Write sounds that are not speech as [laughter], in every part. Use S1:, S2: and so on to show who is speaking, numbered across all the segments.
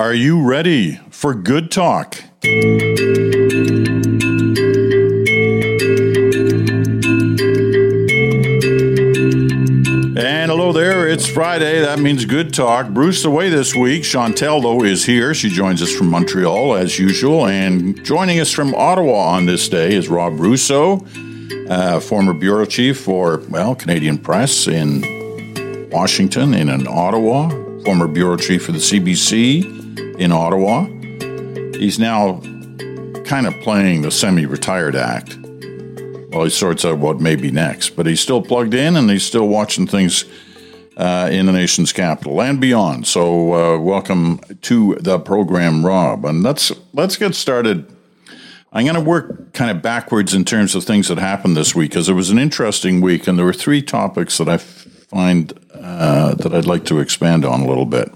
S1: Are you ready for good talk? And hello there, it's Friday. That means good talk. Bruce away this week. Chantal, though, is here. She joins us from Montreal as usual. And joining us from Ottawa on this day is Rob Russo, uh, former bureau chief for, well, Canadian Press in Washington and in Ottawa, former bureau chief for the CBC in Ottawa. He's now kind of playing the semi retired act while he sorts out what may be next. But he's still plugged in and he's still watching things uh, in the nation's capital and beyond. So, uh, welcome to the program, Rob. And let's let's get started. I'm going to work kind of backwards in terms of things that happened this week because it was an interesting week, and there were three topics that I find uh, that I'd like to expand on a little bit.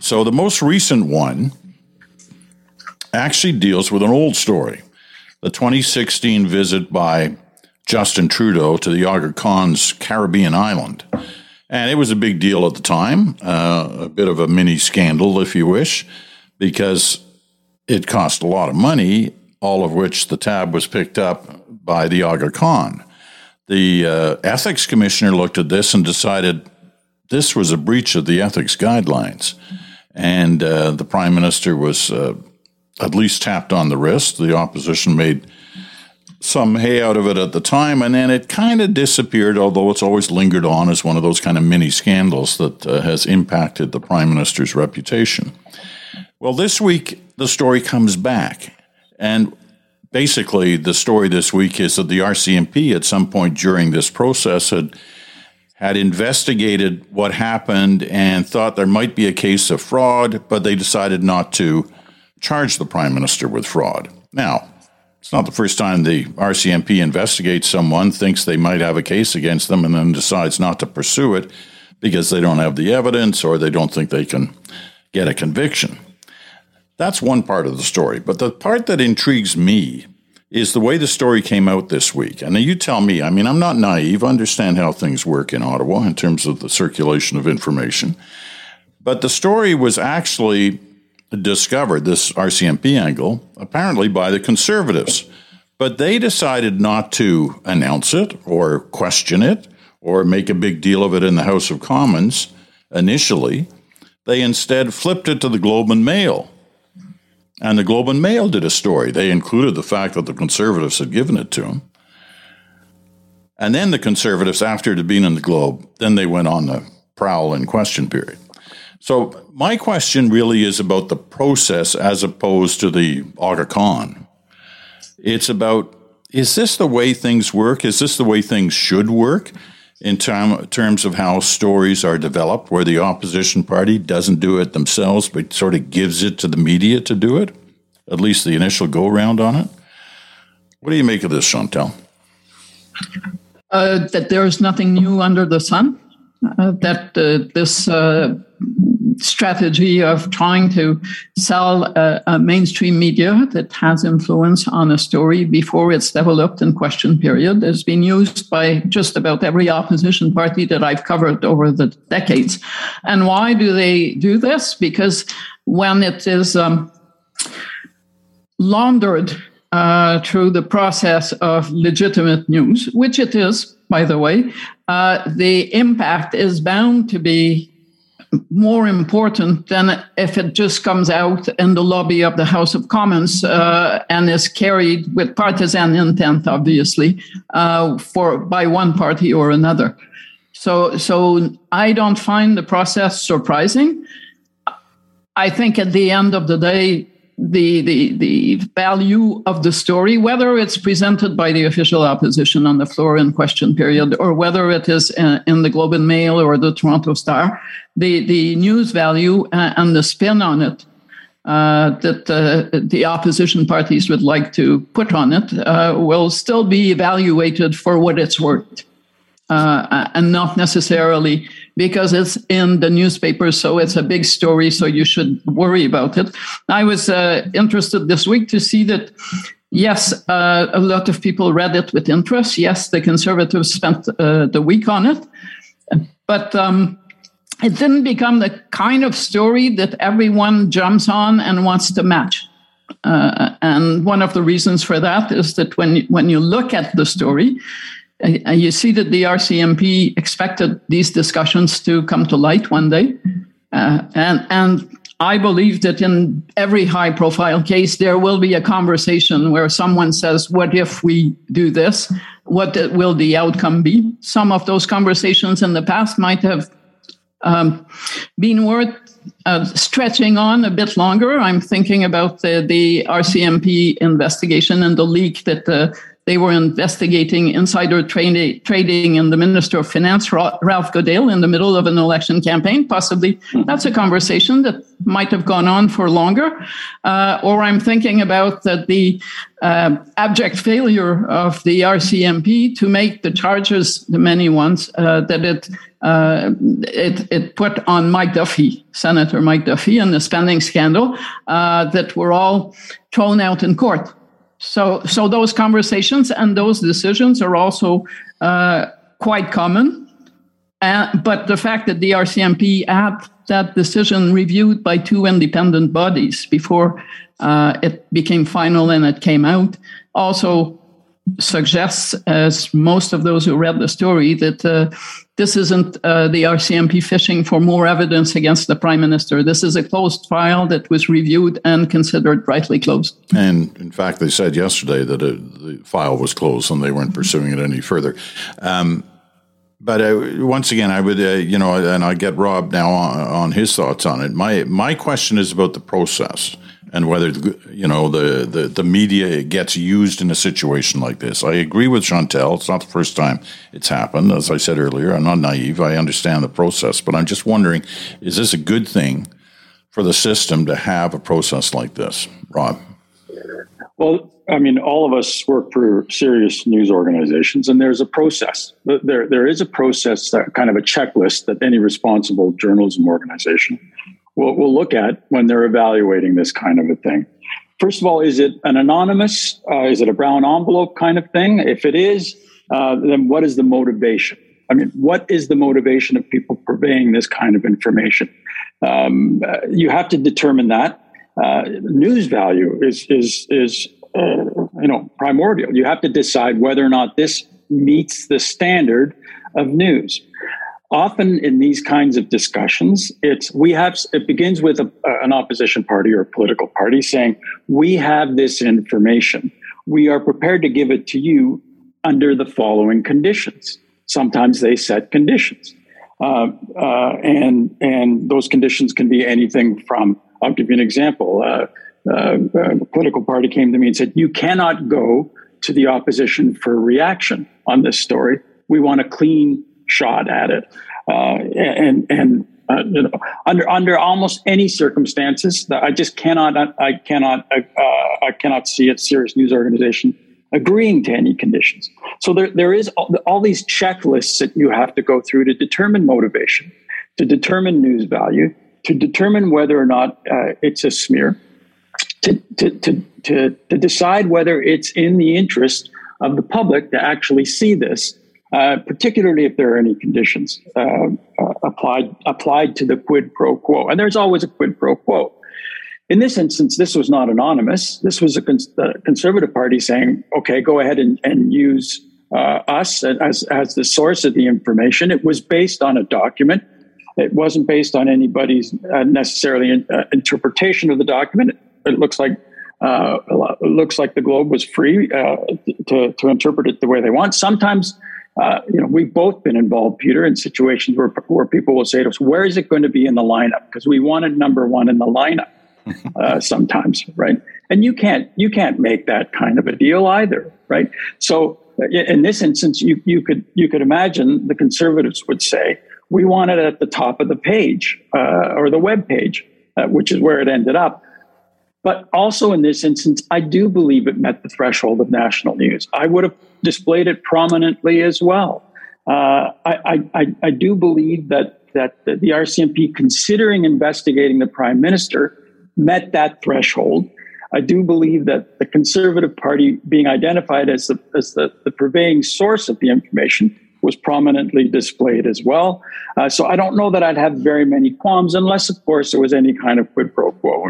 S1: So the most recent one actually deals with an old story the 2016 visit by Justin Trudeau to the Aga Khan's Caribbean island. And it was a big deal at the time, uh, a bit of a mini scandal, if you wish, because it cost a lot of money, all of which the tab was picked up by the Aga Khan. The uh, ethics commissioner looked at this and decided this was a breach of the ethics guidelines and uh, the prime minister was uh, at least tapped on the wrist. The opposition made some hay out of it at the time, and then it kind of disappeared, although it's always lingered on as one of those kind of mini scandals that uh, has impacted the prime minister's reputation. Well, this week, the story comes back. And basically, the story this week is that the RCMP, at some point during this process, had had investigated what happened and thought there might be a case of fraud, but they decided not to charge the prime minister with fraud. Now, it's not the first time the RCMP investigates someone, thinks they might have a case against them, and then decides not to pursue it because they don't have the evidence or they don't think they can get a conviction. That's one part of the story. But the part that intrigues me is the way the story came out this week. And you tell me, I mean, I'm not naive, I understand how things work in Ottawa in terms of the circulation of information. But the story was actually discovered, this RCMP angle, apparently by the conservatives. But they decided not to announce it or question it or make a big deal of it in the House of Commons initially. They instead flipped it to the Globe and Mail and the Globe and Mail did a story. They included the fact that the conservatives had given it to them. And then the conservatives, after it had been in the Globe, then they went on the prowl and question period. So my question really is about the process as opposed to the Aga Khan. It's about is this the way things work? Is this the way things should work? In term, terms of how stories are developed, where the opposition party doesn't do it themselves, but sort of gives it to the media to do it, at least the initial go round on it. What do you make of this, Chantal?
S2: Uh, that there is nothing new under the sun. Uh, that uh, this uh, strategy of trying to sell a, a, mainstream media that has influence on a story before it's developed in question period has been used by just about every opposition party that I've covered over the decades. And why do they do this? Because when it is um, laundered uh, through the process of legitimate news, which it is, by the way, uh, the impact is bound to be more important than if it just comes out in the lobby of the House of Commons uh, and is carried with partisan intent, obviously, uh, for by one party or another. So, so I don't find the process surprising. I think at the end of the day, the, the, the value of the story, whether it's presented by the official opposition on the floor in question period or whether it is uh, in the Globe and Mail or the Toronto Star, the, the news value uh, and the spin on it uh, that uh, the opposition parties would like to put on it uh, will still be evaluated for what it's worth. Uh, and not necessarily because it's in the newspaper, so it's a big story, so you should worry about it. I was uh, interested this week to see that, yes, uh, a lot of people read it with interest. Yes, the conservatives spent uh, the week on it, but um, it didn't become the kind of story that everyone jumps on and wants to match. Uh, and one of the reasons for that is that when when you look at the story, uh, you see that the RCMP expected these discussions to come to light one day, uh, and and I believe that in every high profile case, there will be a conversation where someone says, What if we do this? What will the outcome be? Some of those conversations in the past might have um, been worth uh, stretching on a bit longer. I'm thinking about the, the RCMP investigation and the leak that uh, they were investigating insider tra- trading in the Minister of Finance, Ralph Goodale, in the middle of an election campaign. Possibly that's a conversation that might have gone on for longer. Uh, or I'm thinking about the, the uh, abject failure of the RCMP to make the charges, the many ones, uh, that it, uh, it, it put on Mike Duffy, Senator Mike Duffy, and the spending scandal uh, that were all thrown out in court. So, so those conversations and those decisions are also uh, quite common. Uh, but the fact that the RCMP had that decision reviewed by two independent bodies before uh, it became final and it came out also suggests, as most of those who read the story, that uh, this isn't uh, the RCMP fishing for more evidence against the prime minister. This is a closed file that was reviewed and considered rightly closed.
S1: And in fact, they said yesterday that it, the file was closed and they weren't pursuing it any further. Um, but uh, once again, I would, uh, you know, and I get Rob now on, on, his thoughts on it. My my question is about the process and whether you know the, the, the media gets used in a situation like this. I agree with Chantal. It's not the first time it's happened. As I said earlier, I'm not naive. I understand the process, but I'm just wondering: is this a good thing for the system to have a process like this, Rob?
S3: Well, I mean, all of us work for serious news organizations, and there's a process. There, there is a process that kind of a checklist that any responsible journalism organization will look at when they're evaluating this kind of a thing. First of all, is it an anonymous? Uh, is it a brown envelope kind of thing? If it is, uh, then what is the motivation? I mean, what is the motivation of people purveying this kind of information? Um, uh, you have to determine that. Uh, news value is is is uh, you know primordial. You have to decide whether or not this meets the standard of news often in these kinds of discussions it's we have it begins with a, an opposition party or a political party saying we have this information. We are prepared to give it to you under the following conditions. Sometimes they set conditions. Uh, uh, and and those conditions can be anything from i'll give you an example. Uh, uh a political party came to me and said you cannot go to the opposition for reaction on this story. We want a clean shot at it. Uh, and and uh, you know, under under almost any circumstances, I just cannot I cannot uh, I cannot see a serious news organization agreeing to any conditions. So there there is all, all these checklists that you have to go through to determine motivation, to determine news value, to determine whether or not uh, it's a smear, to, to to to to decide whether it's in the interest of the public to actually see this uh, particularly if there are any conditions uh, uh, applied applied to the quid pro quo. And there's always a quid pro quo. In this instance, this was not anonymous. This was a, cons- a conservative party saying, "Okay, go ahead and, and use uh, us as as the source of the information." It was based on a document. It wasn't based on anybody's uh, necessarily in, interpretation of the document. It looks like uh, looks like the Globe was free uh, to, to interpret it the way they want. Sometimes uh, you know, we've both been involved, Peter, in situations where, where people will say to us, where is it going to be in the lineup? Because we wanted number one in the lineup [laughs] uh, sometimes, right? And you can't, you can't make that kind of a deal either, right? So in this instance, you, you could, you could imagine the conservatives would say, we want it at the top of the page uh, or the web page, uh, which is where it ended up. But also in this instance, I do believe it met the threshold of national news. I would have displayed it prominently as well. Uh, I, I, I, do believe that, that the RCMP, considering investigating the prime minister, met that threshold. I do believe that the Conservative Party being identified as the, as the, the purveying source of the information was prominently displayed as well. Uh, so I don't know that I'd have very many qualms, unless, of course, there was any kind of quid pro quo.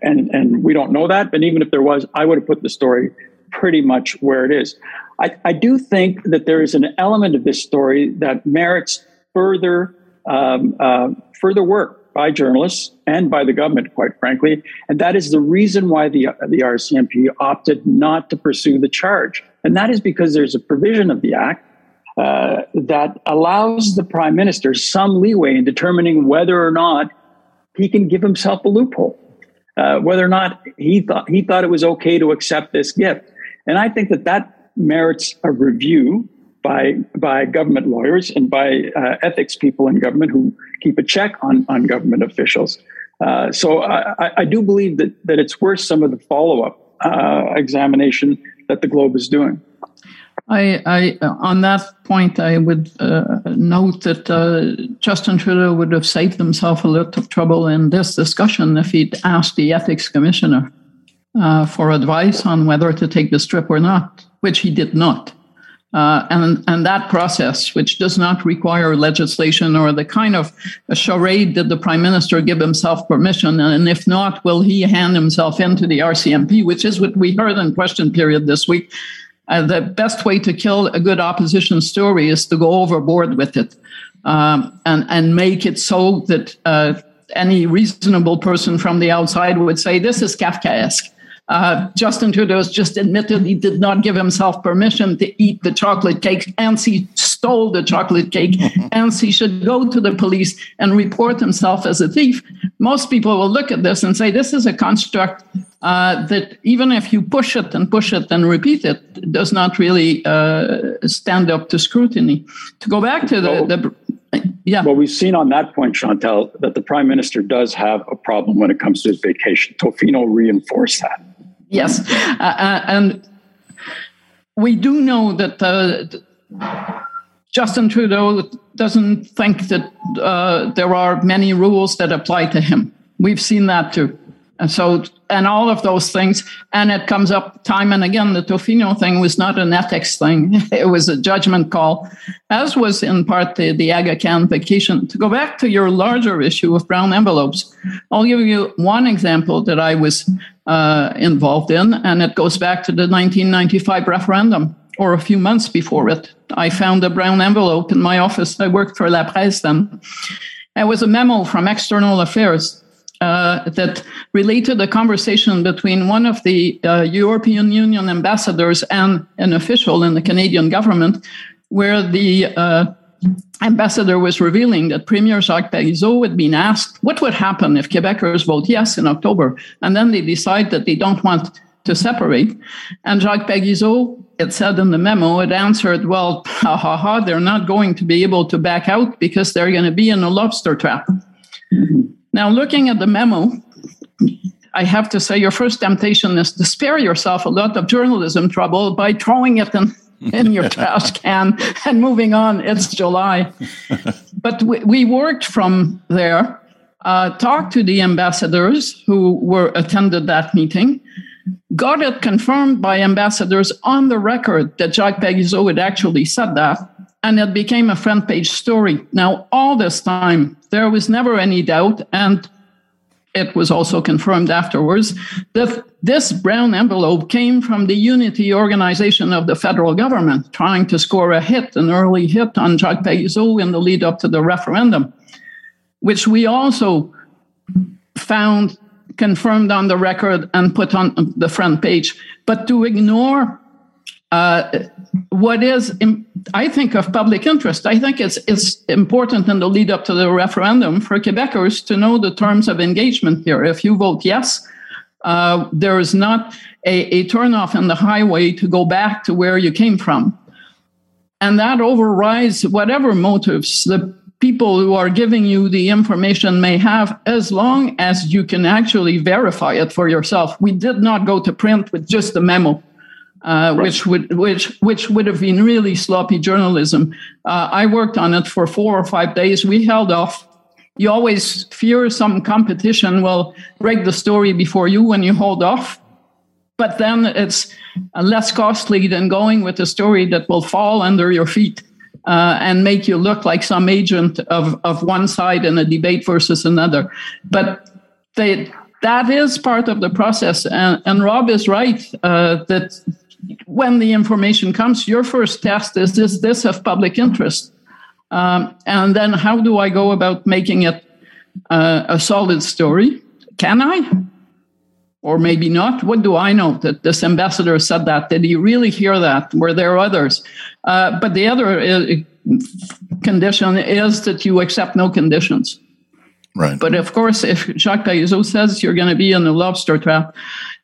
S3: And, and we don't know that. But even if there was, I would have put the story pretty much where it is. I, I do think that there is an element of this story that merits further um, uh, further work by journalists and by the government, quite frankly. And that is the reason why the, the RCMP opted not to pursue the charge. And that is because there's a provision of the Act uh, that allows the prime minister some leeway in determining whether or not he can give himself a loophole, uh, whether or not he thought he thought it was okay to accept this gift. And I think that that merits a review by by government lawyers and by uh, ethics people in government who keep a check on on government officials. Uh, so I, I, do believe that that it's worth some of the follow up uh, examination that the Globe is doing.
S2: I, I, on that point, I would uh, note that uh, Justin Trudeau would have saved himself a lot of trouble in this discussion if he'd asked the ethics commissioner uh, for advice on whether to take the trip or not, which he did not. Uh, and, and that process, which does not require legislation or the kind of charade did the prime minister give himself permission, and if not, will he hand himself into the RCMP, which is what we heard in question period this week. Uh, the best way to kill a good opposition story is to go overboard with it um, and, and make it so that uh, any reasonable person from the outside would say, This is Kafkaesque. Uh, Justin Trudeau's just admitted he did not give himself permission to eat the chocolate cake, and he stole the chocolate cake, [laughs] and he should go to the police and report himself as a thief. Most people will look at this and say, This is a construct uh, that even if you push it and push it and repeat it, it does not really uh, stand up to scrutiny. To go back to the, the yeah.
S3: Well, we've seen on that point, Chantal, that the prime minister does have a problem when it comes to his vacation. Tofino reinforced that.
S2: Yes, uh, uh, and we do know that uh, Justin Trudeau doesn't think that uh, there are many rules that apply to him. We've seen that too. And so, and all of those things, and it comes up time and again. The Tofino thing was not an ethics thing; [laughs] it was a judgment call, as was in part the, the Aga Khan vacation. To go back to your larger issue of brown envelopes, I'll give you one example that I was uh, involved in, and it goes back to the 1995 referendum or a few months before it. I found a brown envelope in my office. I worked for La Presse then. It was a memo from External Affairs uh, that related a conversation between one of the uh, European Union ambassadors and an official in the Canadian government, where the uh, ambassador was revealing that Premier Jacques Parizeau had been asked what would happen if Quebecers vote yes in October, and then they decide that they don't want to separate. And Jacques Parizeau, it said in the memo, it answered, well, ha ha ha, they're not going to be able to back out because they're going to be in a lobster trap. Mm-hmm. Now, looking at the memo, I have to say your first temptation is to spare yourself a lot of journalism trouble by throwing it in, [laughs] in your trash can and moving on. It's July. [laughs] but we, we worked from there, uh, talked to the ambassadors who were attended that meeting, got it confirmed by ambassadors on the record that Jacques Parizeau had actually said that and it became a front page story. Now, all this time, there was never any doubt, and it was also confirmed afterwards that this brown envelope came from the unity organization of the federal government trying to score a hit, an early hit on Jacques Parizeau in the lead up to the referendum, which we also found confirmed on the record and put on the front page. But to ignore uh, what is, I think, of public interest. I think it's it's important in the lead up to the referendum for Quebecers to know the terms of engagement here. If you vote yes, uh, there is not a, a turnoff in the highway to go back to where you came from, and that overrides whatever motives the people who are giving you the information may have as long as you can actually verify it for yourself. We did not go to print with just a memo uh, right. which would which which would have been really sloppy journalism. Uh, I worked on it for four or five days. We held off. You always fear some competition will break the story before you when you hold off, but then it's less costly than going with a story that will fall under your feet. uh, and make you look like some agent of, of one side in a debate versus another. But they, that is part of the process. And, and Rob is right uh, that when the information comes, your first test is is this of public interest? Um, and then how do I go about making it uh, a solid story? Can I? Or maybe not. What do I know that this ambassador said that? Did he really hear that? Were there others? Uh, but the other uh, condition is that you accept no conditions.
S1: Right.
S2: But of course, if Jacques Parizeau says you're going to be in a lobster trap,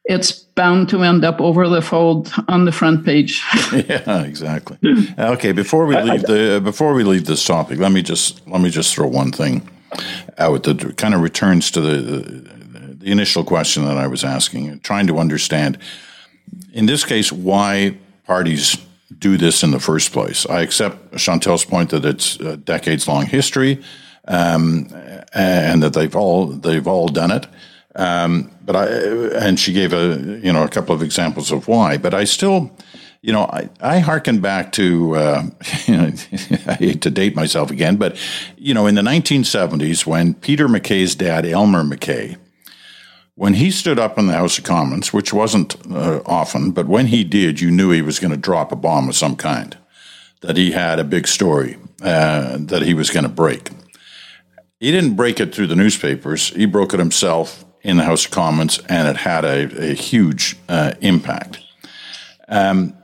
S2: it's bound to end up over the fold on the front page. [laughs] [laughs]
S1: yeah, exactly. okay, before we leave the before we leave this topic, let me just let me just throw one thing out that kind of returns to the, the, the initial question that I was asking, trying to understand in this case why parties do this in the first place. I accept Chantal's point that it's a decades long history, um, and that they've all they've all done it. Um, but I and she gave a you know a couple of examples of why. But I still, you know, I, I hearken back to uh, [laughs] I hate to date myself again, but you know, in the 1970s when Peter MacKay's dad Elmer McKay, When he stood up in the House of Commons, which wasn't uh, often, but when he did, you knew he was going to drop a bomb of some kind, that he had a big story uh, that he was going to break. He didn't break it through the newspapers. He broke it himself in the House of Commons, and it had a, a huge uh, impact. Um,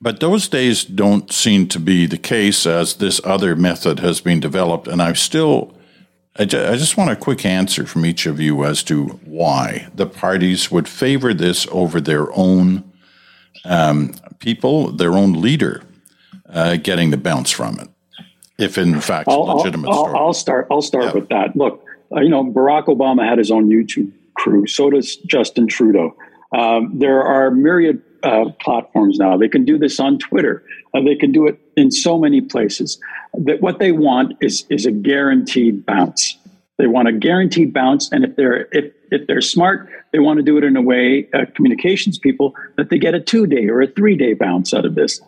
S1: but those days don't seem to be the case as this other method has been developed. And I'm still, I, ju- I just want a quick answer from each of you as to why the parties would favor this over their own um, people, their own leader, uh, getting the bounce from it. If in fact
S3: I'll,
S1: legitimate
S3: I'll, I'll, start. I'll start
S1: Yeah.
S3: with that. Look, uh, you know, Barack Obama had his own YouTube crew. So does Justin Trudeau. Um, there are myriad uh, platforms now. They can do this on Twitter. Uh, they can do it in so many places. That what they want is is a guaranteed bounce. They want a guaranteed bounce, and if they're if if they're smart, they want to do it in a way, uh, communications people, that they get a two day or a three day bounce out of this.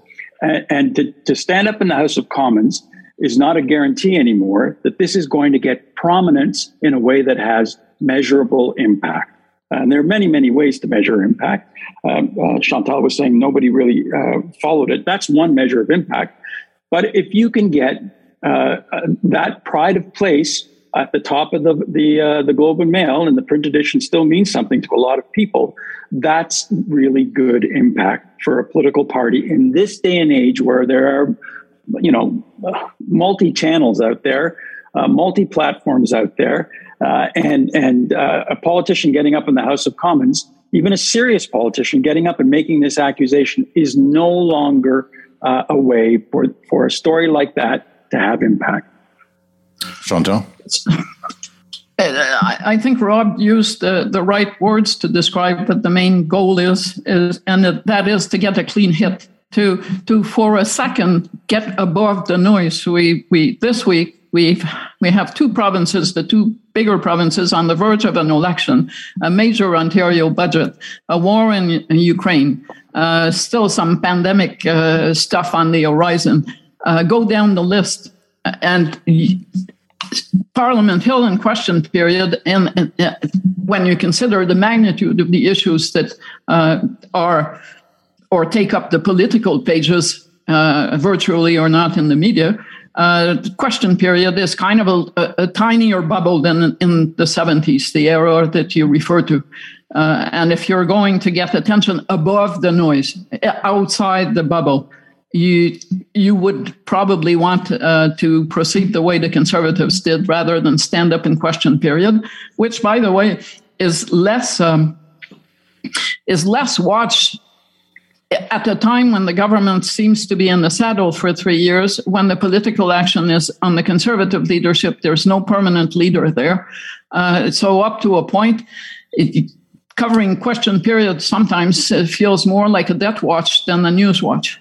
S3: And, and to, to stand up in the House of Commons is not a guarantee anymore that this is going to get prominence in a way that has measurable impact. And there are many, many ways to measure impact. Um, uh, Chantal was saying nobody really uh, followed it. That's one measure of impact. But if you can get uh, uh, that pride of place at the top of the the, uh, the Globe and Mail, and the print edition still means something to a lot of people, that's really good impact for a political party in this day and age where there are, you know, multi channels out there, uh, multi platforms out there, uh, and and uh, a politician getting up in the House of Commons, even a serious politician getting up and making this accusation, is no longer uh, a way for for a story like that to have impact.
S1: Chantal? [laughs]
S2: I I think Rob used the, the right words to describe what the main goal is, is and that is to get a clean hit. To to for a second get above the noise. We we this week we we have two provinces, the two bigger provinces, on the verge of an election, a major Ontario budget, a war in, in Ukraine, uh, still some pandemic uh, stuff on the horizon. Uh, go down the list, and Parliament Hill in question period, and, and uh, when you consider the magnitude of the issues that uh, are or take up the political pages, uh, virtually or not in the media, uh, question period is kind of a, a, tinier bubble than in the 70s, the era that you refer to. Uh, and if you're going to get attention above the noise, outside the bubble, you you would probably want uh, to proceed the way the conservatives did, rather than stand up in question period, which, by the way, is less um, is less watched at a time when the government seems to be in the saddle for three years, when the political action is on the conservative leadership, there's no permanent leader there. Uh, so, up to a point, it, covering question period sometimes uh, feels more like a death watch than a news watch.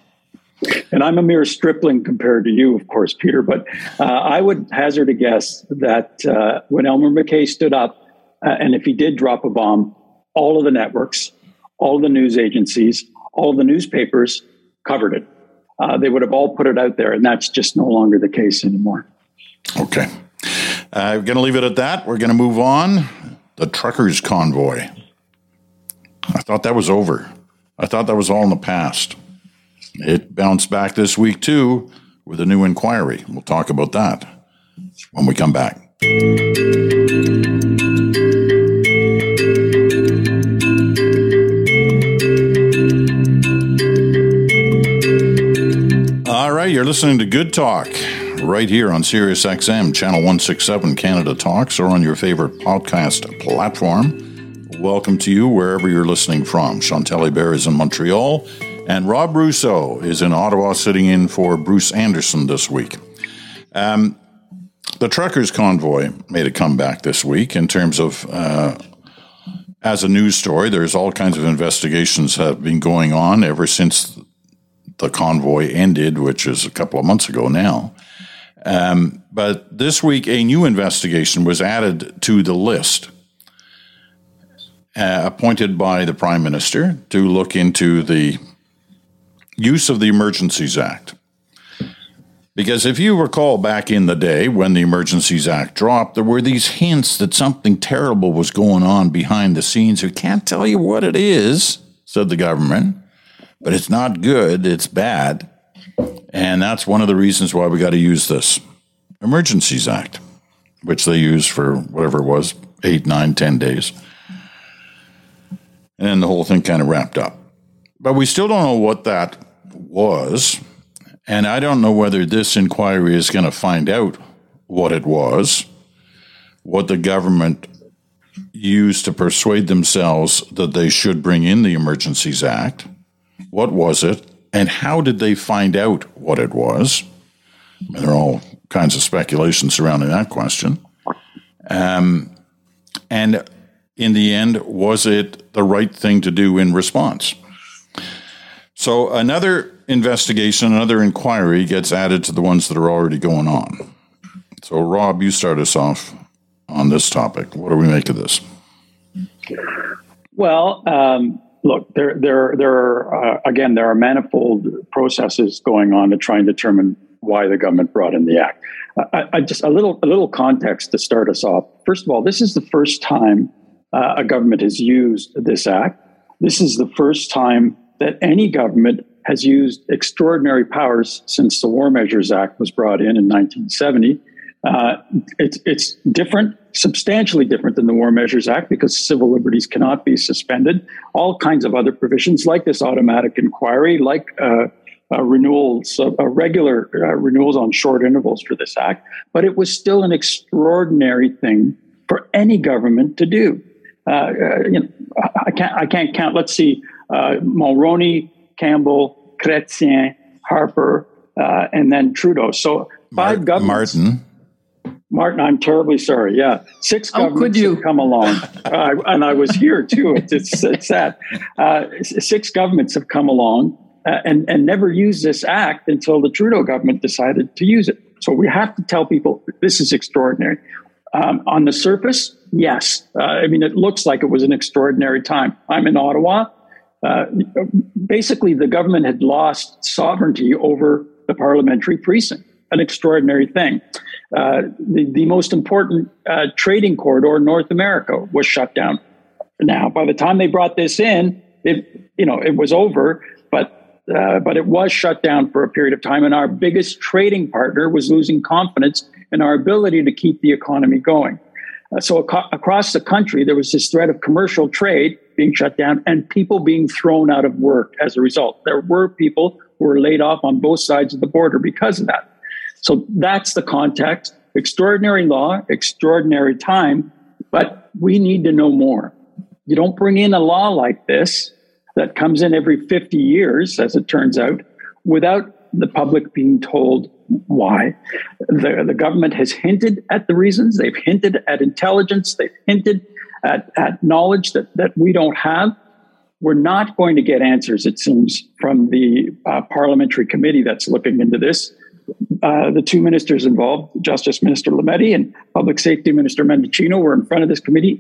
S3: And I'm a mere stripling compared to you, of course, Peter. But uh, I would hazard a guess that uh, when Elmer MacKay stood up, uh, and if he did drop a bomb, all of the networks, all the news agencies, all the newspapers covered it. uh, they would have all put it out there, and that's just no longer the case anymore.
S1: Okay. We're going to leave it at that. We're going to move on. The truckers' convoy. I thought that was over. I thought that was all in the past. It bounced back this week, too, with a new inquiry. We'll talk about that when we come back. You're listening to Good Talk right here on Sirius XM, Channel 167 Canada Talks, or on your favorite podcast platform. Welcome to you wherever you're listening from. Chantal Hébert is in Montreal, and Rob Russo is in Ottawa, sitting in for Bruce Anderson this week. Um, the truckers' convoy made a comeback this week in terms of. Uh, as a news story, there's all kinds of investigations have been going on ever since the convoy ended, which is a couple of months ago now. Um, but this week, a new investigation was added to the list, uh, appointed by the Prime Minister to look into the use of the Emergencies Act. Because if you recall back in the day when the Emergencies Act dropped, there were these hints that something terrible was going on behind the scenes. We can't tell you what it is, said the government, but it's not good, it's bad. And that's one of the reasons why we got to use this Emergencies Act, which they used for whatever it was eight, nine, ten days. And then the whole thing kind of wrapped up. But we still don't know what that was. And I don't know whether this inquiry is going to find out what it was, what the government used to persuade themselves that they should bring in the Emergencies Act. What was it? And how did they find out what it was? There are all kinds of speculation surrounding that question. Um, and in the end, was it the right thing to do in response? So another investigation, another inquiry gets added to the ones that are already going on. So, Rob, you start us off on this topic. What do we make of this?
S3: Well, um, look, there, there, there are uh, again, there are manifold processes going on to try and determine why the government brought in the act. I, I just a little, a little context to start us off. First of all, this is the first time uh, a government has used this act. This is the first time that any government has used extraordinary powers since the War Measures Act was brought in in 1970. Uh, it's, it's different, substantially different than the War Measures Act because civil liberties cannot be suspended. All kinds of other provisions, like this automatic inquiry, like uh, uh, renewals, uh, regular uh, renewals on short intervals for this act. But it was still an extraordinary thing for any government to do. Uh, uh, you know, I can't, I can't count. Let's see, Mulroney, Campbell, Chrétien, Harper, and then Trudeau. So five Mar- governments.
S1: Martin.
S3: Martin, I'm terribly sorry. Yeah, six governments
S2: could you?
S3: have come along, uh, and I was here too. It's, it's, it's sad. Uh, six governments have come along uh, and and never used this act until the Trudeau government decided to use it. So we have to tell people this is extraordinary. Um, on the surface, yes. Uh, I mean, it looks like it was an extraordinary time. I'm in Ottawa. Uh, basically, the government had lost sovereignty over the parliamentary precinct. An extraordinary thing. Uh, the, the most important uh, trading corridor in North America was shut down. Now, by the time they brought this in, it you know it was over, but uh, but it was shut down for a period of time, and our biggest trading partner was losing confidence in our ability to keep the economy going. Uh, so ac- across the country, there was this threat of commercial trade being shut down and people being thrown out of work as a result. There were people who were laid off on both sides of the border because of that. So that's the context. Extraordinary law, extraordinary time, but we need to know more. You don't bring in a law like this that comes in every 50 years, as it turns out, without the public being told why. The, the government has hinted at the reasons, they've hinted at intelligence, they've hinted at, at knowledge that, that we don't have. We're not going to get answers, it seems, from the uh, parliamentary committee that's looking into this uh, the two ministers involved, Justice Minister Lametti and Public Safety Minister Mendicino, were in front of this committee.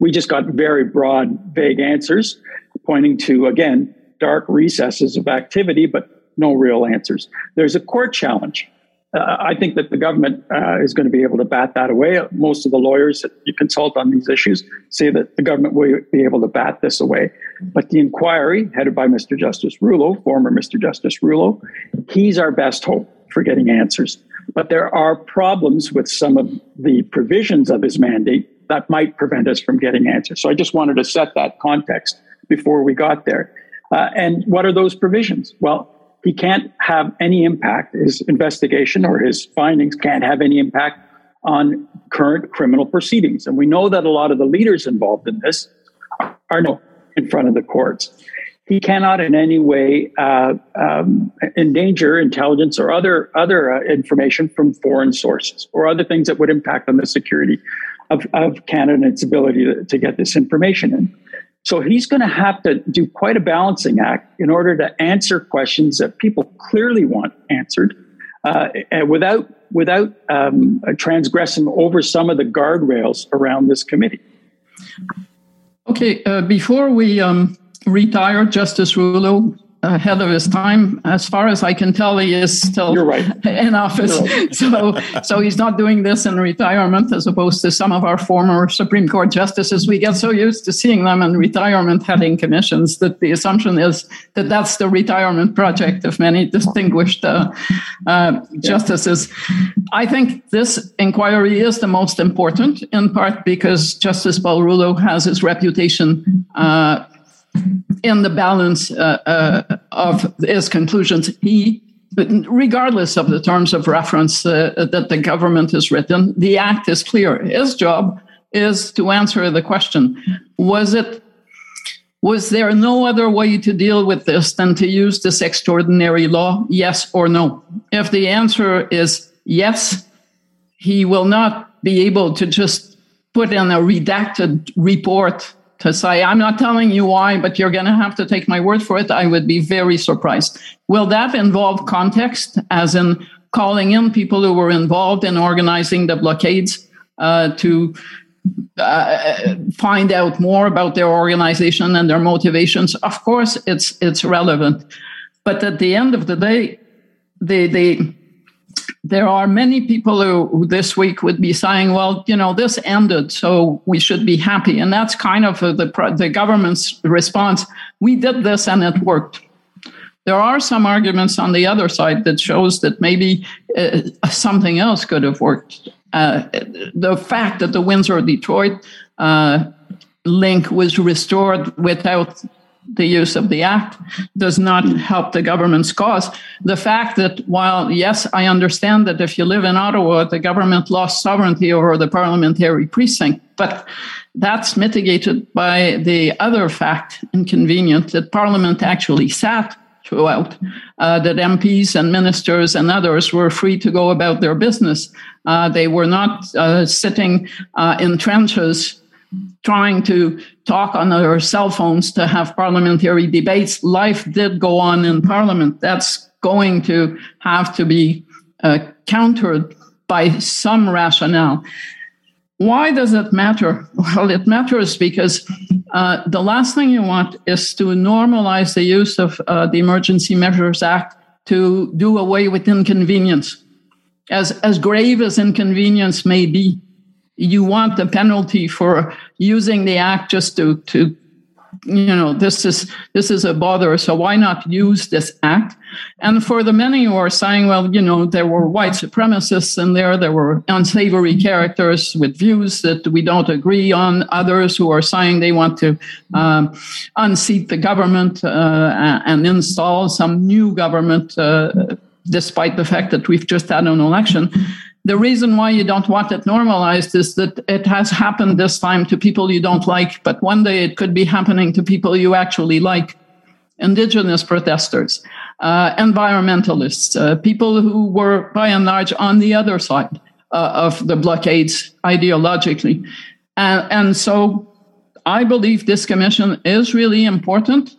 S3: We just got very broad, vague answers, pointing to, again, dark recesses of activity, but no real answers. There's a court challenge. Uh, I think that the government uh, is going to be able to bat that away. Most of the lawyers that you consult on these issues say that the government will be able to bat this away. But the inquiry, headed by Mr. Justice Rouleau, former Mr. Justice Rouleau, he's our best hope for getting answers. But there are problems with some of the provisions of his mandate that might prevent us from getting answers. So I just wanted to set that context before we got there. Uh, and what are those provisions? Well, he can't have any impact. His investigation or his findings can't have any impact on current criminal proceedings. And we know that a lot of the leaders involved in this are no in front of the courts. He cannot in any way uh, um, endanger intelligence or other other uh, information from foreign sources or other things that would impact on the security of, of Canada and its ability to, to get this information in. So he's going to have to do quite a balancing act in order to answer questions that people clearly want answered uh, without without um, transgressing over some of the guardrails around this committee.
S2: Okay, uh, before we um, retire Justice Rouleau, ahead of his time. As far as I can tell, he is still
S3: right.
S2: in office. Right. [laughs] so, so he's not doing this in retirement, as opposed to some of our former Supreme Court justices. We get so used to seeing them in retirement heading commissions that the assumption is that that's the retirement project of many distinguished uh, uh, justices. I think this inquiry is the most important, in part because Justice Paul Rouleau has his reputation. Uh, in the balance uh, uh, of his conclusions, he, regardless of the terms of reference uh, that the government has written, the act is clear. His job is to answer the question: Was it? Was there no other way to deal with this than to use this extraordinary law? Yes or no? If the answer is yes, he will not be able to just put in a redacted report to say, I'm not telling you why, but you're going to have to take my word for it, I would be very surprised. Will that involve context, as in calling in people who were involved in organizing the blockades uh, to uh, find out more about their organization and their motivations? Of course, it's it's relevant, but at the end of the day, the the there are many people who, who, this week would be saying, well, you know, this ended, so we should be happy. And that's kind of the, the government's response. We did this and it worked. There are some arguments on the other side that shows that maybe uh, something else could have worked. Uh, the fact that the Windsor Detroit uh, link was restored without the use of the act does not help the government's cause. The fact that while, yes, I understand that if you live in Ottawa, the government lost sovereignty over the parliamentary precinct, but that's mitigated by the other fact, inconvenient, that Parliament actually sat throughout, uh, that MPs and ministers and others were free to go about their business. Uh, they were not uh, sitting uh, in trenches trying to talk on their cell phones to have parliamentary debates. Life did go on in parliament. That's going to have to be uh, countered by some rationale. Why does it matter? [laughs] Well, it matters because uh, the last thing you want is to normalize the use of uh, the Emergency Measures Act to do away with inconvenience. As, as grave as inconvenience may be, you want the penalty for using the act just to to you know this is this is a bother so why not use this act? And for the many who are saying well you know there were white supremacists in there there were unsavory characters with views that we don't agree on others who are saying they want to um, unseat the government uh, and install some new government uh, despite the fact that we've just had an election the reason why you don't want it normalized is that it has happened this time to people you don't like, but one day it could be happening to people you actually like. Indigenous protesters, uh, environmentalists, uh, people who were by and large on the other side uh, of the blockades ideologically. And, and so I believe this commission is really important.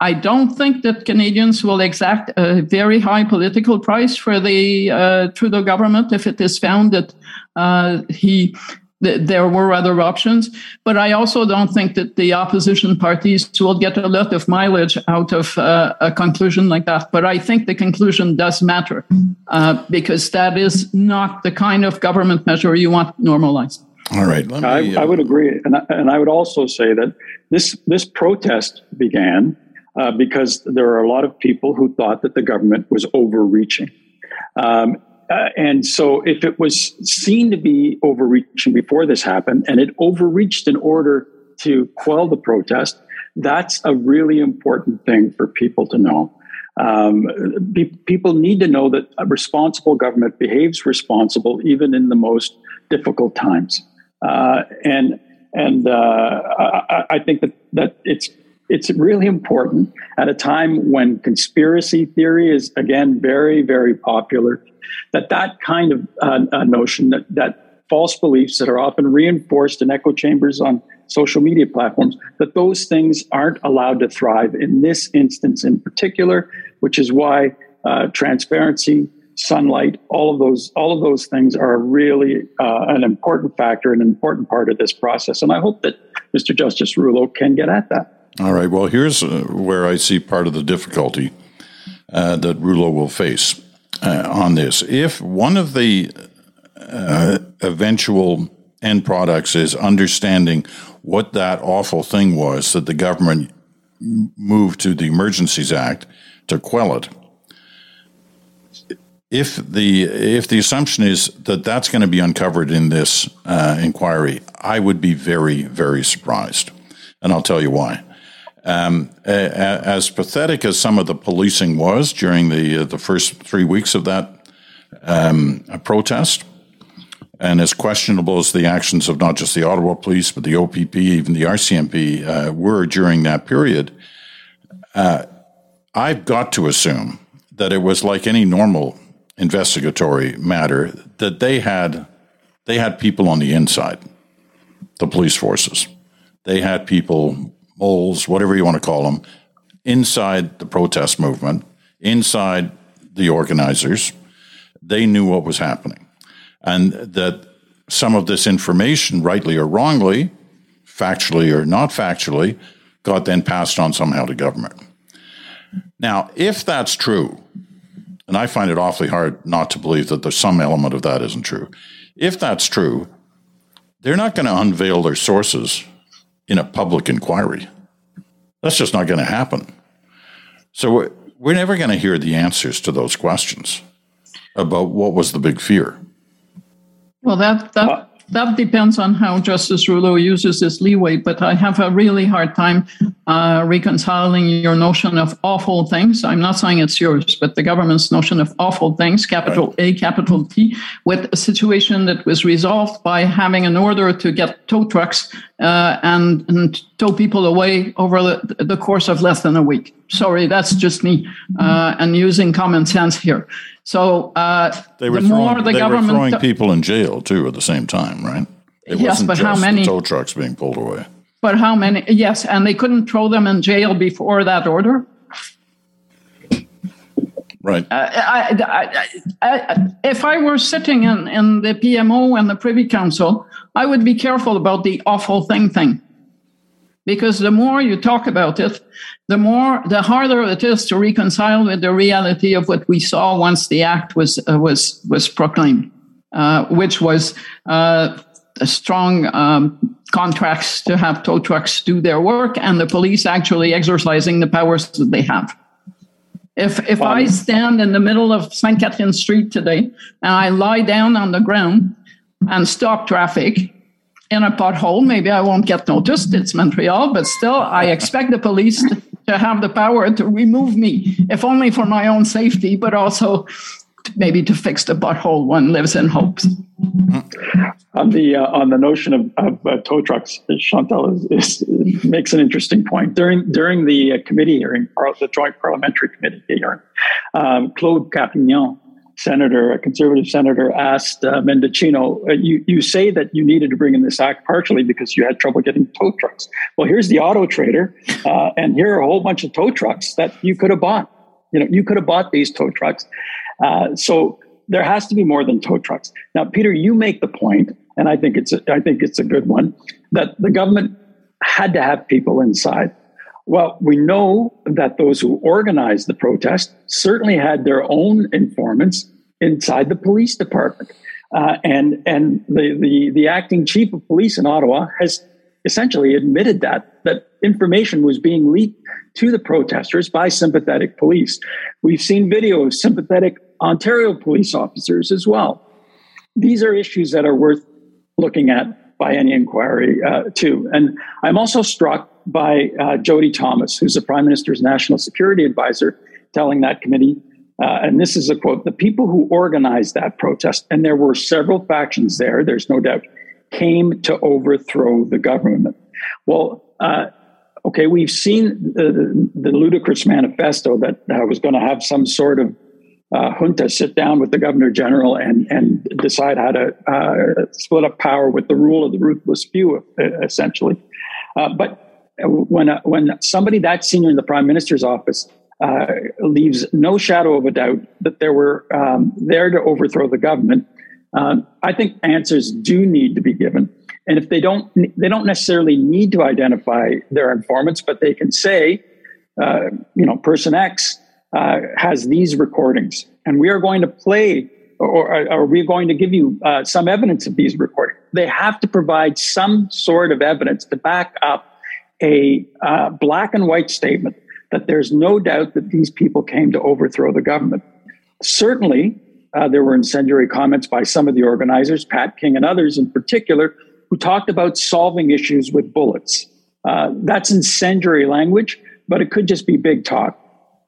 S2: I don't think that Canadians will exact a very high political price for the uh, Trudeau government if it is found that uh, he there were other options. But I also don't think that the opposition parties will get a lot of mileage out of uh, a conclusion like that. But I think the conclusion does matter uh, because that is not the kind of government measure you want normalized.
S1: All right.
S3: Me, I, uh, I, would agree. And I, and I would also say that this, this protest began uh, because there are a lot of people who thought that the government was overreaching. Um, uh, and so, if it was seen to be overreaching before this happened, and it overreached in order to quell the protest, that's a really important thing for people to know. Um, be, people need to know that a responsible government behaves responsible even in the most difficult times. Uh, and and uh, I, I, think that that it's it's really important at a time when conspiracy theory is again very very popular that that kind of uh, notion that, that false beliefs that are often reinforced in echo chambers on social media platforms that those things aren't allowed to thrive in this instance in particular which is why uh, transparency sunlight all of those all of those things are really uh, an important factor and an important part of this process. And i hope that mr justice rouleau can get at that
S1: all right well here's uh, where i see part of the difficulty uh, that rouleau will face uh, on this. If one of the uh, eventual end products is understanding what that awful thing was that the government moved to the Emergencies Act to quell it. If the if the assumption is that that's going to be uncovered in this uh, inquiry, I would be very very surprised, and I'll tell you why. Um, as pathetic as some of the policing was during the uh, the first three weeks of that um, protest, and as questionable as the actions of not just the Ottawa police but the OPP, even the RCMP, uh, were during that period, uh, I've got to assume that it was like any normal investigatory matter that they had they had people on the inside, the police forces. They had people moles, whatever you want to call them, inside the protest movement, inside the organizers. They knew what was happening. And that some of this information, rightly or wrongly, factually or not factually, got then passed on somehow to government. Now, if that's true, and I find it awfully hard not to believe that there's some element of that isn't true. If that's true, they're not going to unveil their sources in a public inquiry. That's just not going to happen. So we're never going to hear the answers to those questions about what was the big fear.
S2: Well, that that that depends on how Justice Rouleau uses this leeway, but I have a really hard time uh, reconciling your notion of awful things. I'm not saying it's yours, but the government's notion of awful things, capital. A, capital T, with a situation that was resolved by having an order to get tow trucks uh, and, and, tow people away over the, the, course of less than a week. Sorry, that's just me uh, and using common sense here. So uh,
S1: they were the throwing, more the they government were throwing people in jail too at the same time, right? It
S2: yes, but how many
S1: tow trucks being pulled away?
S2: But how many? Yes, and they couldn't throw them in jail before that order.
S1: Right. Uh,
S2: I, I, I, if I were sitting in, in the PMO and the Privy Council, I would be careful about the awful thing thing because the more you talk about it, the more the harder it is to reconcile with the reality of what we saw once the act was uh, was was proclaimed, uh, which was uh, strong um, contracts to have tow trucks do their work and the police actually exercising the powers that they have. If if I stand in the middle of St. Catherine Street today and I lie down on the ground and stop traffic in a pothole. Maybe I won't get noticed. It's Montreal, but still, I expect the police to have the power to remove me, if only for my own safety, but also maybe to fix the butthole one lives in hopes.
S3: On the uh, on the notion of, of uh, tow trucks, Chantal is, is, makes an interesting point. During during the uh, committee hearing, the joint parliamentary committee hearing, um, Claude Carignan senator, a conservative senator, asked uh, Mendicino, uh, you, you say that you needed to bring in this act partially because you had trouble getting tow trucks. Well, here's the auto trader, uh, and here are a whole bunch of tow trucks that you could have bought. You know, you could have bought these tow trucks. Uh, so there has to be more than tow trucks. Now, Peter, you make the point and I think it's a, I think it's a good one, that the government had to have people inside. Well, we know that those who organized the protest certainly had their own informants inside the police department. Uh, and and the, the, the acting chief of police in Ottawa has essentially admitted that, that information was being leaked to the protesters by sympathetic police. We've seen video of sympathetic Ontario police officers as well. These are issues that are worth looking at by any inquiry, uh, too. And I'm also struck by uh, Jody Thomas, who's the Prime Minister's national security advisor, telling that committee, uh, and this is a quote the people who organized that protest, and there were several factions there, there's no doubt, came to overthrow the government. Well, uh, okay, we've seen the, the, ludicrous manifesto that was going to have some sort of uh, junta sit down with the governor general and, and decide how to uh, split up power with the rule of the ruthless few, essentially. Uh, but when, uh, when somebody that senior in the prime minister's office uh, leaves no shadow of a doubt that they were um, there to overthrow the government, um, I think answers do need to be given. And if they don't, they don't necessarily need to identify their informants, but they can say, uh, you know, person X uh, has these recordings, and we are going to play, or, are we going to give you uh, some evidence of these recordings. They have to provide some sort of evidence to back up a uh, black and white statement that there's no doubt that these people came to overthrow the government. Certainly, uh, there were incendiary comments by some of the organizers, Pat King and others in particular, who talked about solving issues with bullets. Uh, that's incendiary language, but it could just be big talk.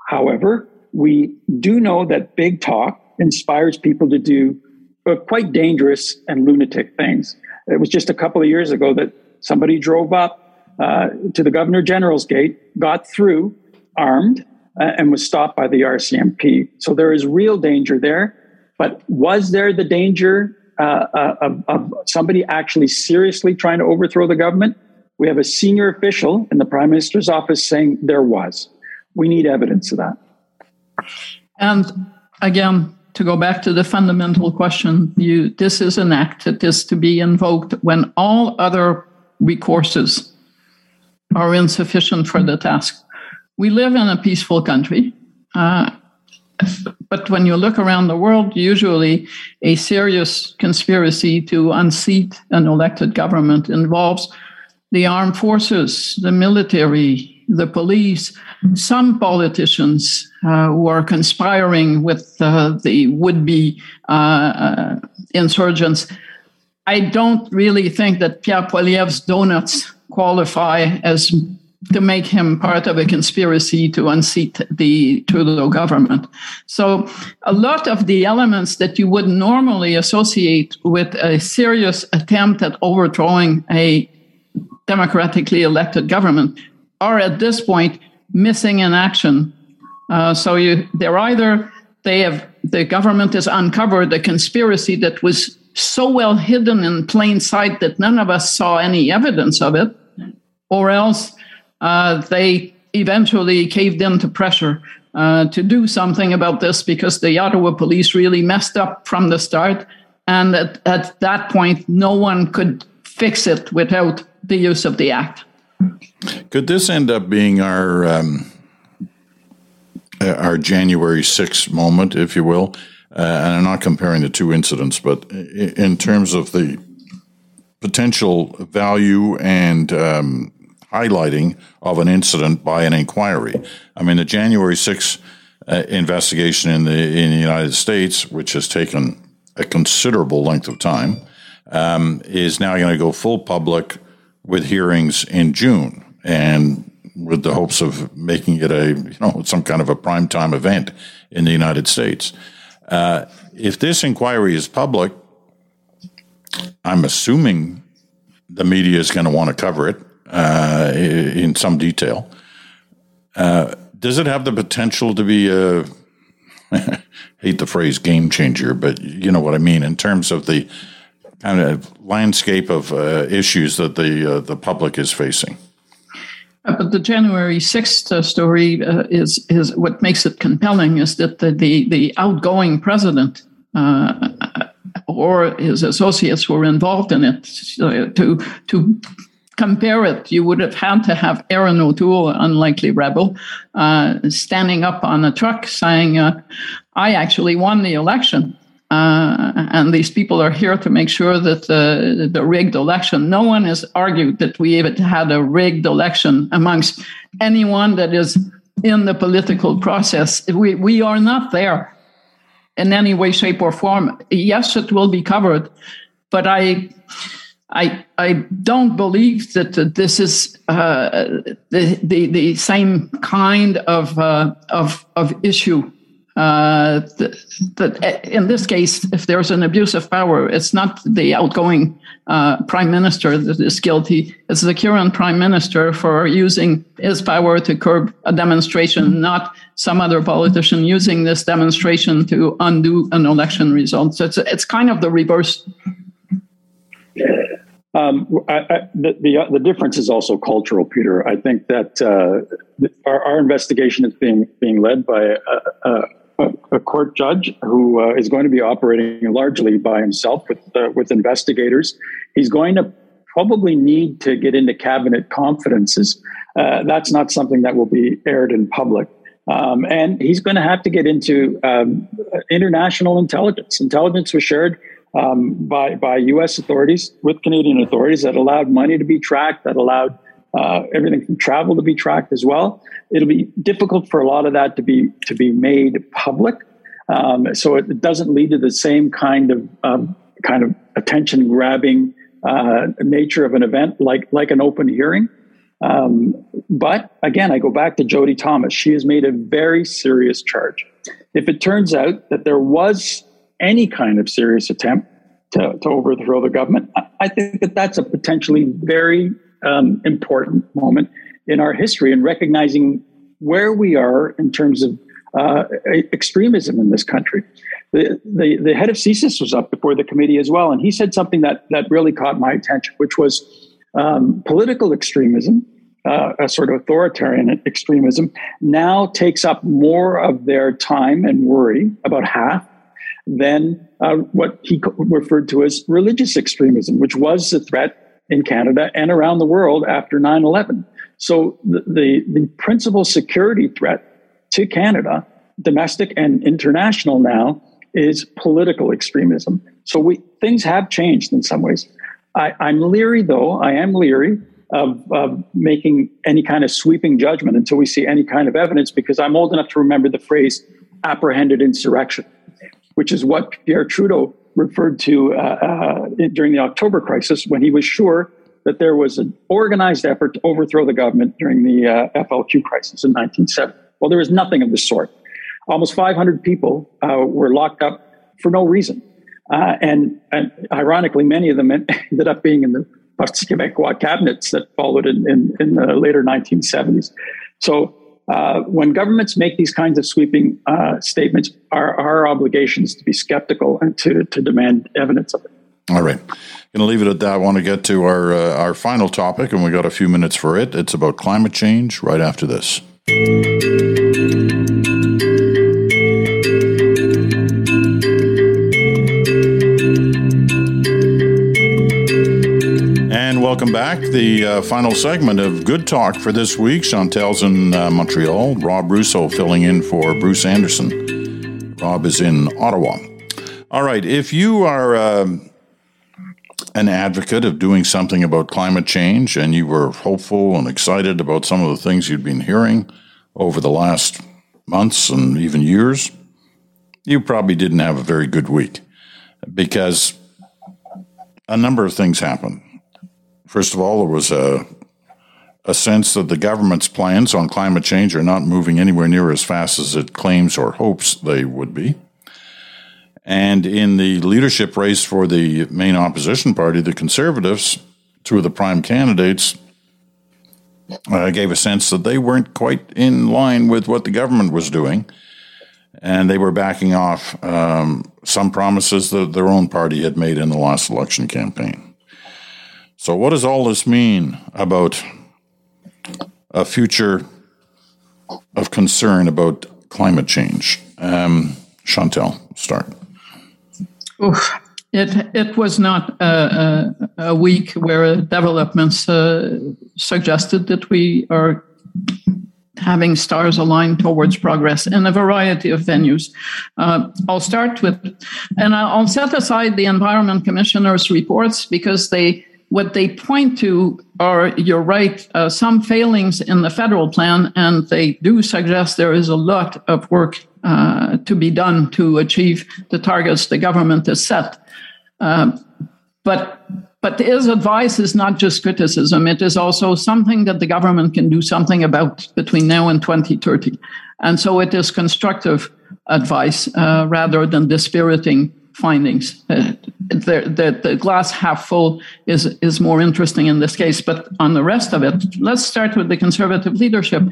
S3: However, we do know that big talk inspires people to do uh, quite dangerous and lunatic things. It was just a couple of years ago that somebody drove up uh, to the governor general's gate, got through armed, uh, and was stopped by the RCMP. So there is real danger there. But was there the danger uh, uh, of, of, somebody actually seriously trying to overthrow the government? We have a senior official in the prime minister's office saying there was. We need evidence of that.
S2: And again, to go back to the fundamental question, you this is an act that is to be invoked when all other recourses are insufficient for the task. We live in a peaceful country. Uh, but when you look around the world, usually a serious conspiracy to unseat an elected government involves the armed forces, the military, the police, some politicians uh, who are conspiring with uh, the would be uh, uh, insurgents. I don't really think that Pierre Poilievre's donuts qualify as to make him part of a conspiracy to unseat the Trudeau government. So, a lot of the elements that you would normally associate with a serious attempt at overthrowing a democratically elected government are at this point missing in action. Uh, so, you, they're either they have the government has uncovered a conspiracy that was so well hidden in plain sight that none of us saw any evidence of it, or else uh, they eventually caved in to pressure uh, to do something about this because the Ottawa police really messed up from the start. And at, at that point, no one could fix it without the use of the act.
S1: Could this end up being our um, our January 6th moment, if you will? Uh, and I'm not comparing the two incidents, but in terms of the potential value and um, highlighting of an incident by an inquiry. I mean, the January 6th uh, investigation in the in the United States, which has taken a considerable length of time, um, is now going to go full public with hearings in June, and with the hopes of making it a you know some kind of a primetime event in the United States. Uh, if this inquiry is public, I'm assuming the media is going to want to cover it uh, in some detail. Uh, does it have the potential to be a [laughs] hate the phrase game changer, but you know what I mean in terms of the kind of landscape of uh, issues that the uh, the public is facing.
S2: Uh, but the January sixth uh, story uh, is is what makes it compelling is that the the, the outgoing president or his associates were involved in it. to to compare it, you would have had to have Erin O'Toole, unlikely rebel, uh, standing up on a truck saying, uh, "I actually won the election." Uh, and these people are here to make sure that the, the rigged election, no one has argued that we even had a rigged election amongst anyone that is in the political process. We, we are not there in any way, shape, or form. Yes, it will be covered, but I, I, I don't believe that this is uh, the, the, the same kind of, uh, of, of issue uh, that, in this case, if there's an abuse of power, it's not the outgoing uh, prime minister that is guilty. It's the current prime minister for using his power to curb a demonstration, not some other politician using this demonstration to undo an election result. So it's, it's kind of the reverse.
S3: Um, I, I, the, the, uh, the difference is also cultural, Peter. I think that uh, our, our, investigation is being being led by a, a, a, court judge who uh, is going to be operating largely by himself with uh, with investigators. He's going to probably need to get into cabinet confidences. Uh, that's not something that will be aired in public. Um, and he's going to have to get into um, international intelligence. Intelligence was shared um, by by U.S. authorities with Canadian authorities that allowed money to be tracked, that allowed uh, everything from travel to be tracked as well. It'll be difficult for a lot of that to be to be made public, um, so it doesn't lead to the same kind of um, kind of attention grabbing uh, nature of an event like like an open hearing. Um, but again, I go back to Jody Thomas. She has made a very serious charge. If it turns out that there was any kind of serious attempt to, to overthrow the government, I think that that's a potentially very um, important moment in our history and recognizing where we are in terms of uh, extremism in this country. The, the, the, head of CSIS was up before the committee as well, and he said something that, that really caught my attention, which was um, political extremism, uh, a sort of authoritarian extremism, now takes up more of their time and worry, about half, than uh, what he referred to as religious extremism, which was a threat in Canada and around the world after 9 11. So the, the, the, principal security threat to Canada, domestic and international now, is political extremism. So we, things have changed in some ways. I, am leery, though, I am leery of, of making any kind of sweeping judgment until we see any kind of evidence because I'm old enough to remember the phrase apprehended insurrection, which is what Pierre Trudeau referred to uh, uh, during the October crisis when he was sure that there was an organized effort to overthrow the government during the uh, FLQ crisis in 1970. Well, there was nothing of the sort. Almost 500 people uh, were locked up for no reason. Uh, and, and, ironically, many of them [laughs] ended up being in the Parti Québécois cabinets that followed in, in, in the later 1970s. So uh, when governments make these kinds of sweeping uh, statements, our, our obligations to be skeptical and to, to demand evidence of it.
S1: All right. Going to leave it at that. I want to get to our uh, our final topic, and we got a few minutes for it. It's about climate change. Right after this. Welcome back. The uh, final segment of Good Talk for this week. Chantal's in uh, Montreal. Rob Russo filling in for Bruce Anderson. Rob is in Ottawa. All right. If you are uh, an advocate of doing something about climate change and you were hopeful and excited about some of the things you'd been hearing over the last months and even years, you probably didn't have a very good week because a number of things happened. First of all, there was a a sense that the government's plans on climate change are not moving anywhere near as fast as it claims or hopes they would be. And in the leadership race for the main opposition party, the Conservatives, two of the prime candidates, uh, gave a sense that they weren't quite in line with what the government was doing. And they were backing off um, some promises that their own party had made in the last election campaign. So, what does all this mean about a future of concern about climate change? Um, Chantal, start.
S2: Oof. it it was not a, a, a week where developments uh, suggested that we are having stars aligned towards progress in a variety of venues. Uh, I'll start with, and I'll set aside the Environment Commissioner's reports because they what they point to are, you're right, uh, some failings in the federal plan, and they do suggest there is a lot of work uh, to be done to achieve the targets the government has set. Uh, but but his advice is not just criticism; it is also something that the government can do something about between now and 2030. And so, it is constructive advice uh, rather than dispiriting findings. Uh, the, the, the, glass half full is, is more interesting in this case. But on the rest of it, let's start with the conservative leadership.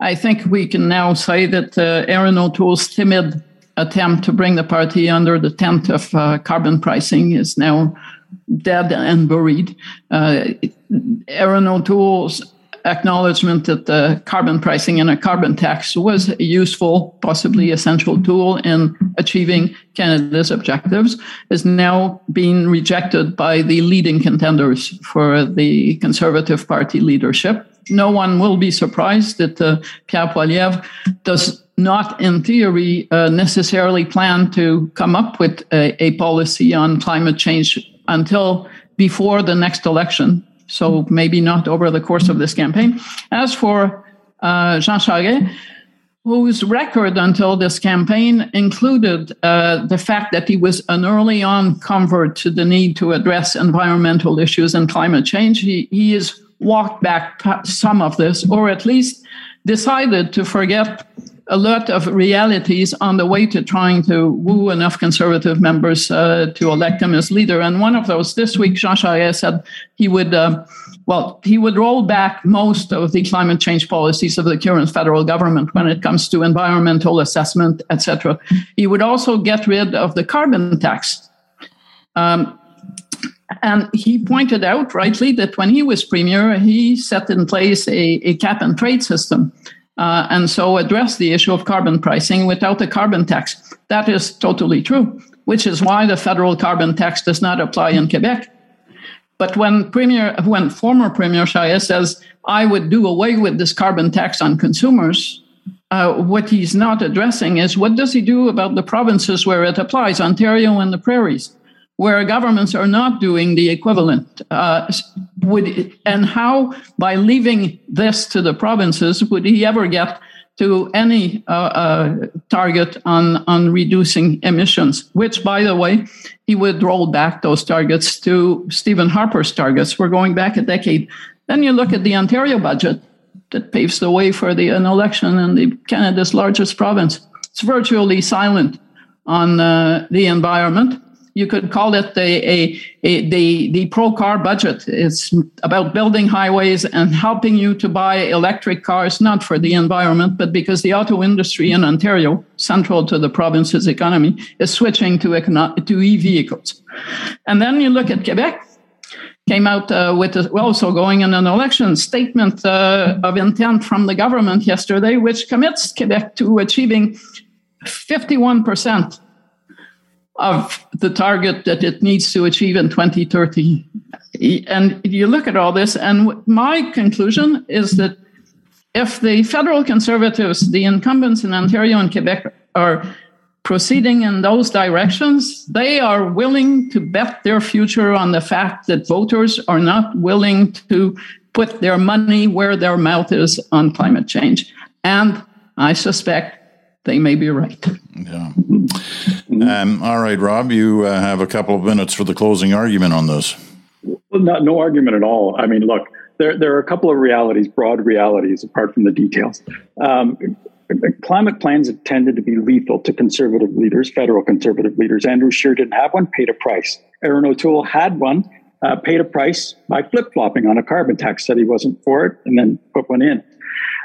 S2: I think we can now say that uh, Erin O'Toole's timid attempt to bring the party under the tent of uh, carbon pricing is now dead and buried. Uh, Erin O'Toole's acknowledgement that the carbon pricing and a carbon tax was a useful, possibly essential tool in achieving Canada's objectives is now being rejected by the leading contenders for the Conservative Party leadership. No one will be surprised that uh, Pierre Poilievre does not, in theory, uh, necessarily plan to come up with a, a policy on climate change until before the next election so maybe not over the course of this campaign. As for uh, Jean Charest, whose record until this campaign included uh, the fact that he was an early on convert to the need to address environmental issues and climate change, he, he has walked back some of this, or at least decided to forget a lot of realities on the way to trying to woo enough conservative members uh, to elect him as leader. And one of those this week, Jean Charest said he would, uh, well, he would roll back most of the climate change policies of the current federal government when it comes to environmental assessment, etc. He would also get rid of the carbon tax. Um, and he pointed out rightly that when he was premier, he set in place a, a cap and trade system uh, and so address the issue of carbon pricing without a carbon tax. That is totally true, which is why the federal carbon tax does not apply in Quebec. But when Premier, when former Premier Charest says, "I would do away with this carbon tax on consumers," uh, what he's not addressing is what does he do about the provinces where it applies, Ontario and the prairies where governments are not doing the equivalent uh, would and how by leaving this to the provinces would he ever get to any uh, uh, target on on reducing emissions? Which by the way he would roll back those targets to stephen harper's targets. We're going back a decade. Then you look at the ontario budget that paves the way for the an election in the canada's largest province. It's virtually silent on uh, the environment you could call it a, a, a, the, the pro car budget. It's about building highways and helping you to buy electric cars, not for the environment, but because the auto industry in Ontario, central to the province's economy, is switching to, econo- to e vehicles. And then you look at Quebec, came out uh, with a, also going in an election statement uh, of intent from the government yesterday, which commits Quebec to achieving 51% of the target that it needs to achieve in 2030. And you look at all this, and my conclusion is that if the federal conservatives, the incumbents in Ontario and Quebec, are proceeding in those directions, they are willing to bet their future on the fact that voters are not willing to put their money where their mouth is on climate change. And I suspect they may be right.
S1: Yeah. Um, all right, Rob, you uh, have a couple of minutes for the closing argument on this.
S3: Well, not, no argument at all. I mean, look, there, there are a couple of realities, broad realities, apart from the details. Um, climate plans have tended to be lethal to conservative leaders, federal conservative leaders. Andrew Scheer didn't have one, paid a price. Erin O'Toole had one, uh, paid a price by flip flopping on a carbon tax, said he wasn't for it, and then put one in.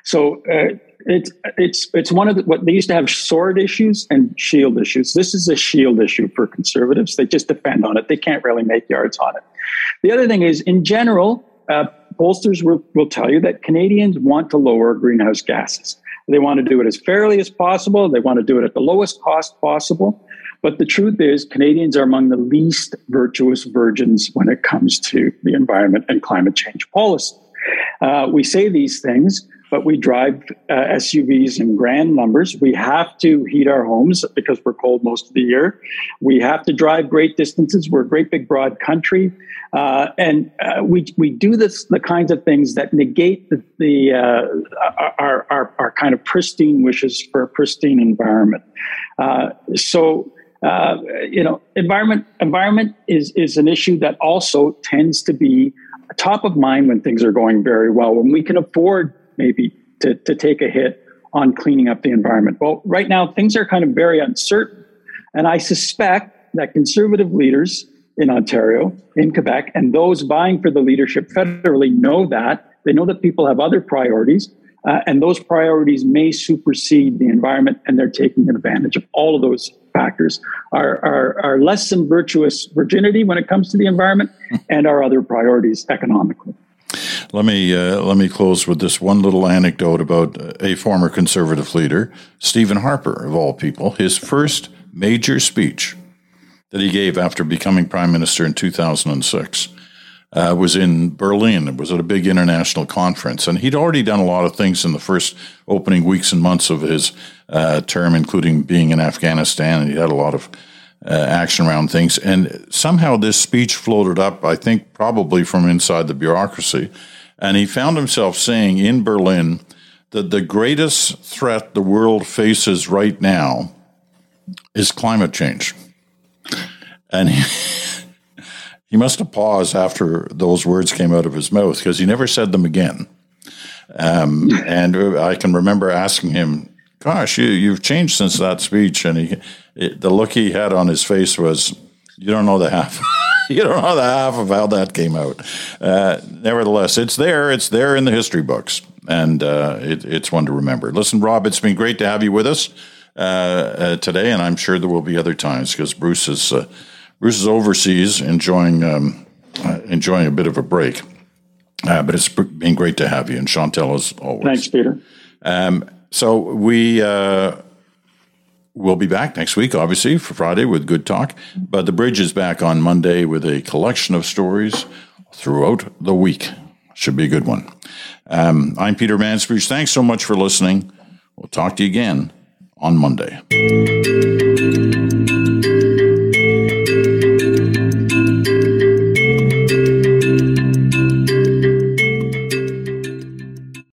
S3: So uh, it's it's it's one of the, what they used to have sword issues and shield issues. This is a shield issue for conservatives. They just depend on it. They can't really make yards on it. The other thing is, in general, uh, pollsters will, will tell you that Canadians want to lower greenhouse gases. They want to do it as fairly as possible. They want to do it at the lowest cost possible. But the truth is, Canadians are among the least virtuous virgins when it comes to the environment and climate change policy. Uh, we say these things, but we drive uh, SUVs in grand numbers. We have to heat our homes because we're cold most of the year. We have to drive great distances. We're a great big broad country. Uh, and uh, we, we do this, the kinds of things that negate the, the uh, our, our, our, kind of pristine wishes for a pristine environment. Uh, so, uh, you know, environment environment is is an issue that also tends to be top of mind when things are going very well, when we can afford maybe to, to take a hit on cleaning up the environment. Well, right now, things are kind of very uncertain. And I suspect that conservative leaders in Ontario, in Quebec, and those vying for the leadership federally know that. They know that people have other priorities, uh, and those priorities may supersede the environment, and they're taking advantage of all of those factors our, our, our less than virtuous virginity when it comes to the environment and our other priorities economically.
S1: Let me uh, let me close with this one little anecdote about a former conservative leader, Stephen Harper, of all people. His first major speech that he gave after becoming prime minister in 2006 uh, was in Berlin. It was at a big international conference, and he'd already done a lot of things in the first opening weeks and months of his uh, term, including being in Afghanistan, and he had a lot of uh, action around things. And somehow this speech floated up, I think, probably from inside the bureaucracy, and he found himself saying in Berlin that the greatest threat the world faces right now is climate change. And he, [laughs] he must have paused after those words came out of his mouth because he never said them again. Um, and I can remember asking him, "Gosh, you, you've changed since that speech." And he, it, the look he had on his face was, "You don't know the half." [laughs] [laughs] you don't know the half of how that came out. Uh, nevertheless, it's there. It's there in the history books, and uh, it, it's one to remember. Listen, Rob, it's been great to have you with us uh, uh today, and I'm sure there will be other times because Bruce is uh, Bruce is overseas enjoying um, uh, enjoying a bit of a break. Uh, but it's been great to have you, and Chantal as always.
S3: Thanks, Peter.
S1: Um, so we will be back next week, obviously for Friday with Good Talk. But the bridge is back on Monday with a collection of stories throughout the week. Should be a good one. Um, I'm Peter Mansbridge. Thanks so much for listening. We'll talk to you again on Monday.